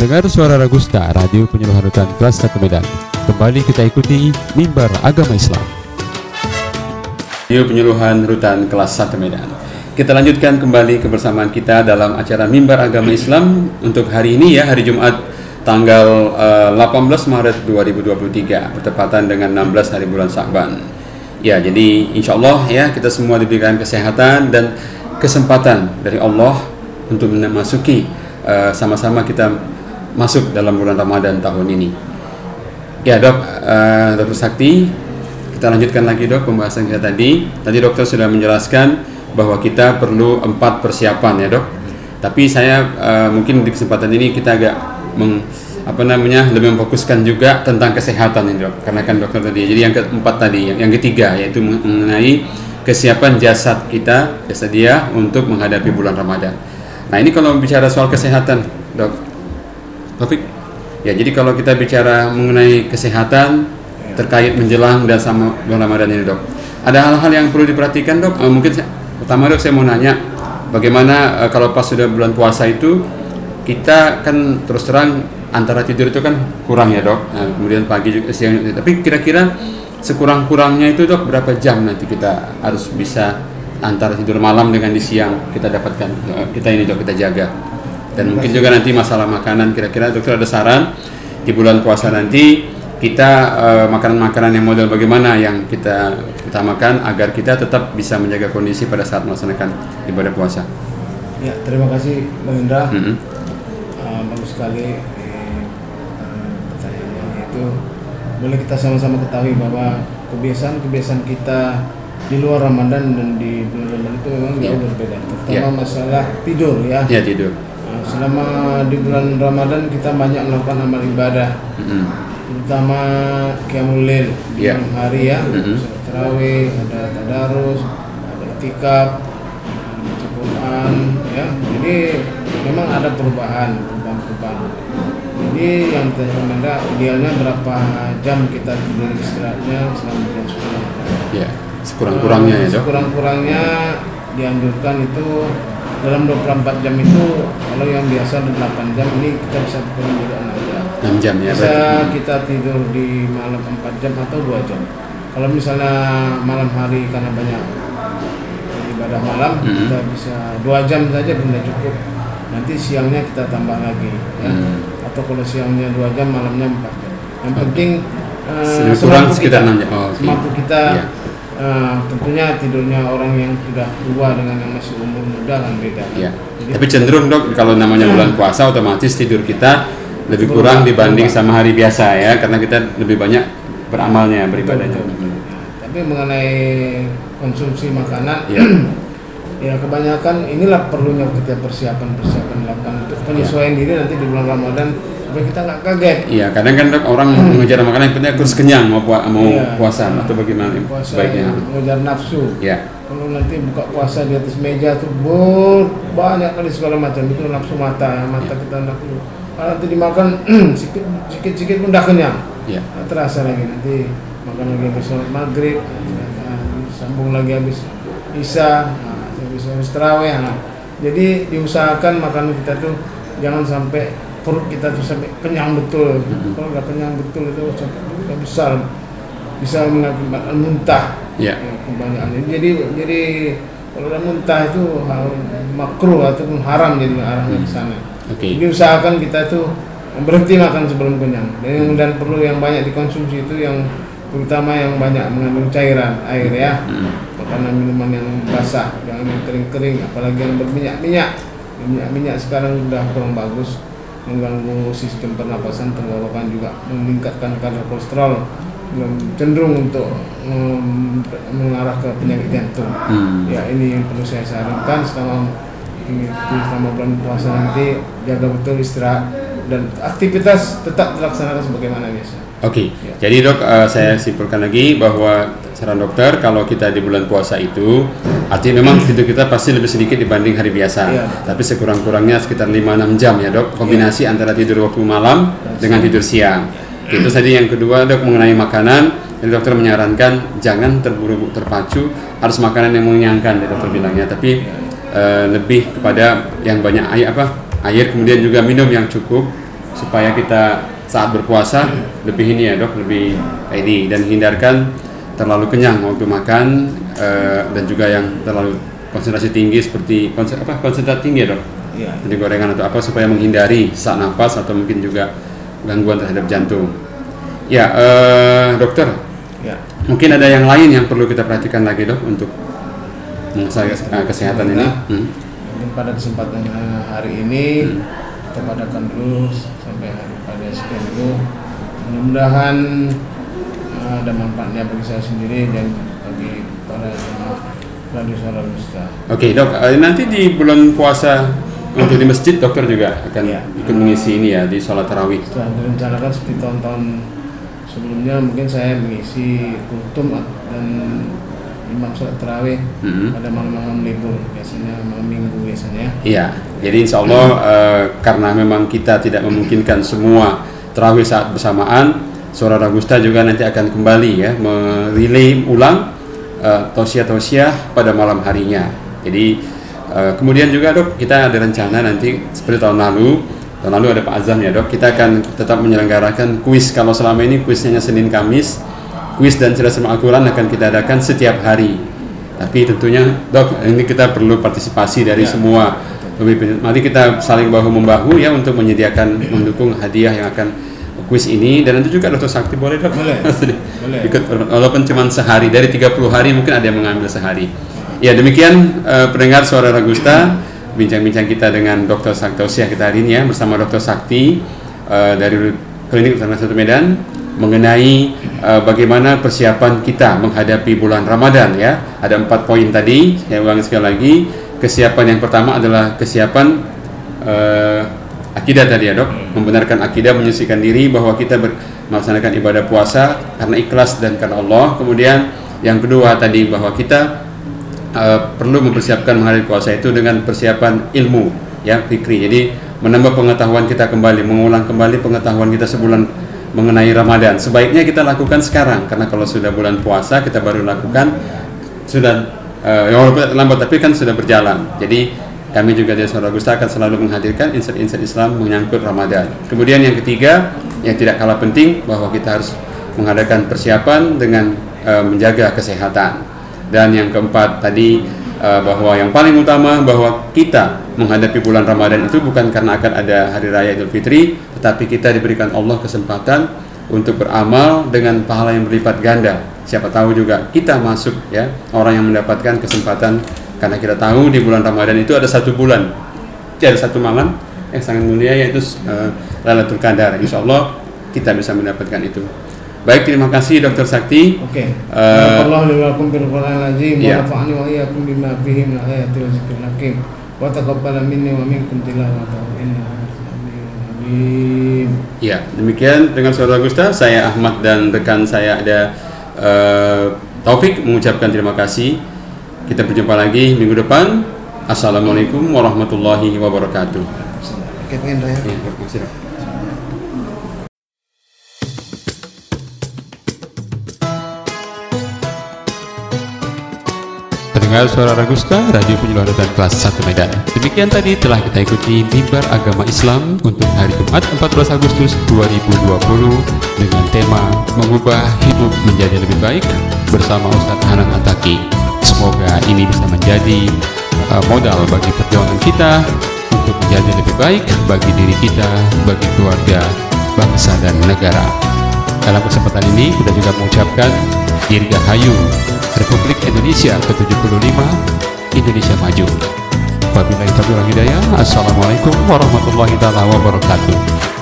Dengar suara Ragusta, radio penyuluhan rutan kelas 1 Medan. Kembali kita ikuti Mimbar Agama Islam. Radio penyuluhan rutan kelas 1 Medan. Kita lanjutkan kembali kebersamaan kita dalam acara Mimbar Agama Islam untuk hari ini ya, hari Jumat tanggal uh, 18 Maret 2023 bertepatan dengan 16 hari bulan Sa'ban. Ya, jadi insya Allah ya kita semua diberikan kesehatan dan kesempatan dari Allah untuk memasuki uh, sama-sama kita masuk dalam bulan Ramadan tahun ini. Ya dok, uh, dokter Sakti, kita lanjutkan lagi dok pembahasan kita tadi. Tadi dokter sudah menjelaskan bahwa kita perlu empat persiapan ya dok. Tapi saya uh, mungkin di kesempatan ini kita agak meng, apa namanya lebih memfokuskan juga tentang kesehatan ini dok. Karena kan dokter tadi. Jadi yang keempat tadi, yang, yang ketiga yaitu mengenai kesiapan jasad kita, jasad dia untuk menghadapi bulan Ramadan. Nah ini kalau bicara soal kesehatan dok, Taufik. Ya, jadi kalau kita bicara mengenai kesehatan terkait menjelang dan sama bulan Ramadan ini, Dok. Ada hal-hal yang perlu diperhatikan, Dok. Uh, mungkin saya, pertama, Dok, saya mau nanya bagaimana uh, kalau pas sudah bulan puasa itu kita kan terus terang antara tidur itu kan kurang ya, Dok. Nah, kemudian pagi juga siang. Tapi kira-kira sekurang-kurangnya itu, Dok, berapa jam nanti kita harus bisa antara tidur malam dengan di siang kita dapatkan uh, kita ini, Dok, kita jaga dan mungkin juga nanti masalah makanan kira-kira dokter ada saran di bulan puasa nanti kita uh, makanan-makanan yang model bagaimana yang kita utamakan agar kita tetap bisa menjaga kondisi pada saat melaksanakan ibadah puasa. Ya, terima kasih Bang Indra. Mm -hmm. uh, bagus sekali eh, pertanyaannya itu boleh kita sama-sama ketahui bahwa kebiasaan-kebiasaan kita di luar Ramadan dan di bulan Ramadan itu memang jauh yeah. berbeda. Terutama yeah. masalah tidur ya. Ya yeah, tidur selama di bulan Ramadan kita banyak melakukan amal ibadah mm-hmm. terutama qiyamul di yeah. malam hari ya mm-hmm. terawih ada tadarus ada itikaf ada baca Quran ya jadi memang ada perubahan perubahan-perubahan jadi yang minta idealnya berapa jam kita tidur istirahatnya selama bulan suci ya sekurang-kurangnya ya sekurang-kurangnya dianjurkan itu dalam 24 jam itu kalau yang biasa 8 jam ini kita bisa kurang jadi 6 jam 6 jam ya bisa berarti. kita tidur di malam 4 jam atau 2 jam kalau misalnya malam hari karena banyak ibadah malam mm -hmm. kita bisa 2 jam saja sudah cukup nanti siangnya kita tambah lagi ya mm -hmm. atau kalau siangnya 2 jam malamnya 4 jam yang okay. penting uh, kurang sekitar 6 jam oh, okay. semampu kita yeah uh, tentunya tidurnya orang yang sudah tua dengan yang masih umur muda kan beda. Ya. Jadi, Tapi cenderung dok kalau namanya bulan puasa otomatis tidur kita lebih kurang dibanding sama hari biasa ya karena kita lebih banyak beramalnya beribadahnya. Tapi mengenai konsumsi makanan ya. ya kebanyakan inilah perlunya kita persiapan persiapan lakukan untuk penyesuaian ya. diri nanti di bulan Ramadan supaya kita nggak kaget. Iya, kadang kan orang hmm. mengejar makanan yang penting terus kenyang mau puasa mau iya. puasa atau bagaimana puasa baiknya. Mengejar nafsu. Iya. Kalau nanti buka puasa di atas meja tuh ber banyak kali segala macam itu nafsu mata, mata ya. kita nafsu. Kalau nanti dimakan sedikit sedikit sedikit pun dah kenyang. Iya. Nah, terasa lagi nanti makan lagi habis sholat maghrib, sambung lagi habis isya, nah, habis habis terawih. Nah. Jadi diusahakan makanan kita tuh jangan sampai perut kita tuh sampai kenyang betul. Hmm. kalau nggak kenyang betul itu sampai besar. Bisa mengakibatkan muntah. Yeah. ya, kebanyakan. Jadi jadi kalau udah muntah itu hal makruh ataupun haram jadi arahnya ke sana. Okay. jadi usahakan kita tuh berhenti makan sebelum kenyang. Dan yang dan perlu yang banyak dikonsumsi itu yang terutama yang banyak mengandung cairan air ya. Hmm. makanan minuman yang basah jangan yang kering-kering apalagi yang berminyak-minyak. Minyak-minyak sekarang sudah kurang bagus mengganggu sistem pernapasan tenggorokan juga meningkatkan kadar kolesterol cenderung untuk um, mengarah ke penyakit jantung. Hmm. Ya ini yang perlu saya sarankan selama ini selama bulan puasa nanti jaga betul istirahat dan aktivitas tetap dilaksanakan sebagaimana biasa. Oke, okay. ya. jadi dok uh, saya simpulkan lagi bahwa saran dokter kalau kita di bulan puasa itu artinya memang tidur kita pasti lebih sedikit dibanding hari biasa ya. tapi sekurang-kurangnya sekitar 5-6 jam ya dok kombinasi ya. antara tidur waktu malam dengan tidur siang itu tadi yang kedua dok mengenai makanan jadi dokter menyarankan jangan terburu-buru terpacu harus makanan yang mengenyangkan ya dokter bilangnya tapi uh, lebih kepada yang banyak air apa air kemudian juga minum yang cukup supaya kita saat berpuasa lebih ini ya dok lebih ini dan hindarkan terlalu kenyang waktu makan eh, dan juga yang terlalu konsentrasi tinggi seperti konsen, apa konsentrasi tinggi ya dok Iya. jadi gorengan atau apa supaya menghindari saat nafas atau mungkin juga gangguan terhadap jantung ya eh, dokter Ya. mungkin ada yang lain yang perlu kita perhatikan lagi dok untuk masalah eh, kesehatan ini Hmm. Mungkin pada kesempatan hari ini kita padakan dulu sampai hari pada sekian dulu. Mudah-mudahan eh, ada manfaatnya bagi saya sendiri dan bagi para jemaah Radio Suara Musta. Oke dok, eh, nanti di bulan puasa untuk di masjid dokter juga akan Iya. ikut mengisi ini ya di sholat tarawih. Setelah direncanakan seperti tahun-tahun sebelumnya mungkin saya mengisi kultum dan imam sholat terawih Mhm. pada malam-malam libur biasanya malam minggu biasanya. Iya, jadi insya Allah eh, karena memang kita tidak memungkinkan semua tarawih saat bersamaan, Suara Ragusta juga nanti akan kembali ya merelay ulang eh, tausiah-tausiah pada malam harinya. Jadi eh, kemudian juga dok kita ada rencana nanti seperti tahun lalu, tahun lalu ada Pak Azam ya dok, kita akan tetap menyelenggarakan kuis kalau selama ini kuisnya Senin Kamis, kuis dan sama Al-Quran akan kita adakan setiap hari. Tapi tentunya dok ini kita perlu partisipasi dari Ya. semua pemimpin. Mari kita saling bahu membahu ya untuk menyediakan mendukung hadiah yang akan kuis ini dan nanti juga Dokter Sakti boleh dok Boleh. Boleh. ikut walaupun cuma sehari dari 30 hari mungkin ada yang mengambil sehari. Ya demikian eh, pendengar suara Ragusta bincang-bincang kita dengan Dr. Saktausiah kita hari ini ya bersama Dr. Sakti eh, dari Klinik Utama Satu Medan mengenai eh, bagaimana persiapan kita menghadapi bulan Ramadan ya. Ada empat poin tadi, saya ulangi sekali lagi. Kesiapan yang pertama adalah kesiapan eh, akidah tadi ya dok, membenarkan akidah, menyucikan diri bahwa kita ber- melaksanakan ibadah puasa karena ikhlas dan karena Allah. Kemudian yang kedua tadi bahwa kita eh, perlu mempersiapkan menghadapi puasa itu dengan persiapan ilmu ya fikri. Jadi menambah pengetahuan kita kembali, mengulang kembali pengetahuan kita sebulan mengenai Ramadan. Sebaiknya kita lakukan sekarang karena kalau sudah bulan puasa kita baru lakukan sudah ya walaupun lambat tapi kan sudah berjalan. Jadi kami juga di Suara Gusta akan selalu menghadirkan insight-insight Islam menyangkut Ramadan. Kemudian yang ketiga yang tidak kalah penting bahwa kita harus mengadakan persiapan dengan eh, menjaga kesehatan. Dan yang keempat tadi eh, bahwa yang paling utama bahwa kita menghadapi bulan Ramadan itu bukan karena akan ada hari raya Idul Fitri, tetapi kita diberikan Allah kesempatan untuk beramal dengan pahala yang berlipat ganda. Siapa tahu juga kita masuk ya orang yang mendapatkan kesempatan karena kita tahu di bulan Ramadan itu ada satu bulan, ada satu malam yang sangat mulia yaitu eh, Lailatul Qadar. Insya Allah kita bisa mendapatkan itu. Baik, terima kasih Dokter Sakti. Oke. Eh, Allah bil azim wa iya. nafa'ani wa iyyakum bima fihi min ayati wa dzikril hakim. Wa taqabbala minni wa minkum tilawatahu innahu samiun alim. Ya, demikian dengan Suara Gusta, saya Ahmad dan rekan saya ada eh, Taufik mengucapkan terima kasih. Kita berjumpa lagi minggu depan. Assalamualaikum warahmatullahi wabarakatuh. Oke. Ya, Pendengar suara Ragusta, Radio Penyuluhan kelas 1 Medan. Demikian tadi telah kita ikuti mimbar agama Islam untuk hari Jumat 14 Agustus 2020 dengan tema mengubah hidup menjadi lebih baik bersama Ustadz Hanan Ataki. Semoga ini bisa menjadi uh, modal bagi perjuangan kita untuk menjadi lebih baik bagi diri kita, bagi keluarga, bangsa dan negara. Dalam kesempatan ini kita juga mengucapkan Dirgahayu Republik Indonesia ke-75 Indonesia Maju. Wabillahi taufiq hidayah. Assalamualaikum warahmatullahi wabarakatuh.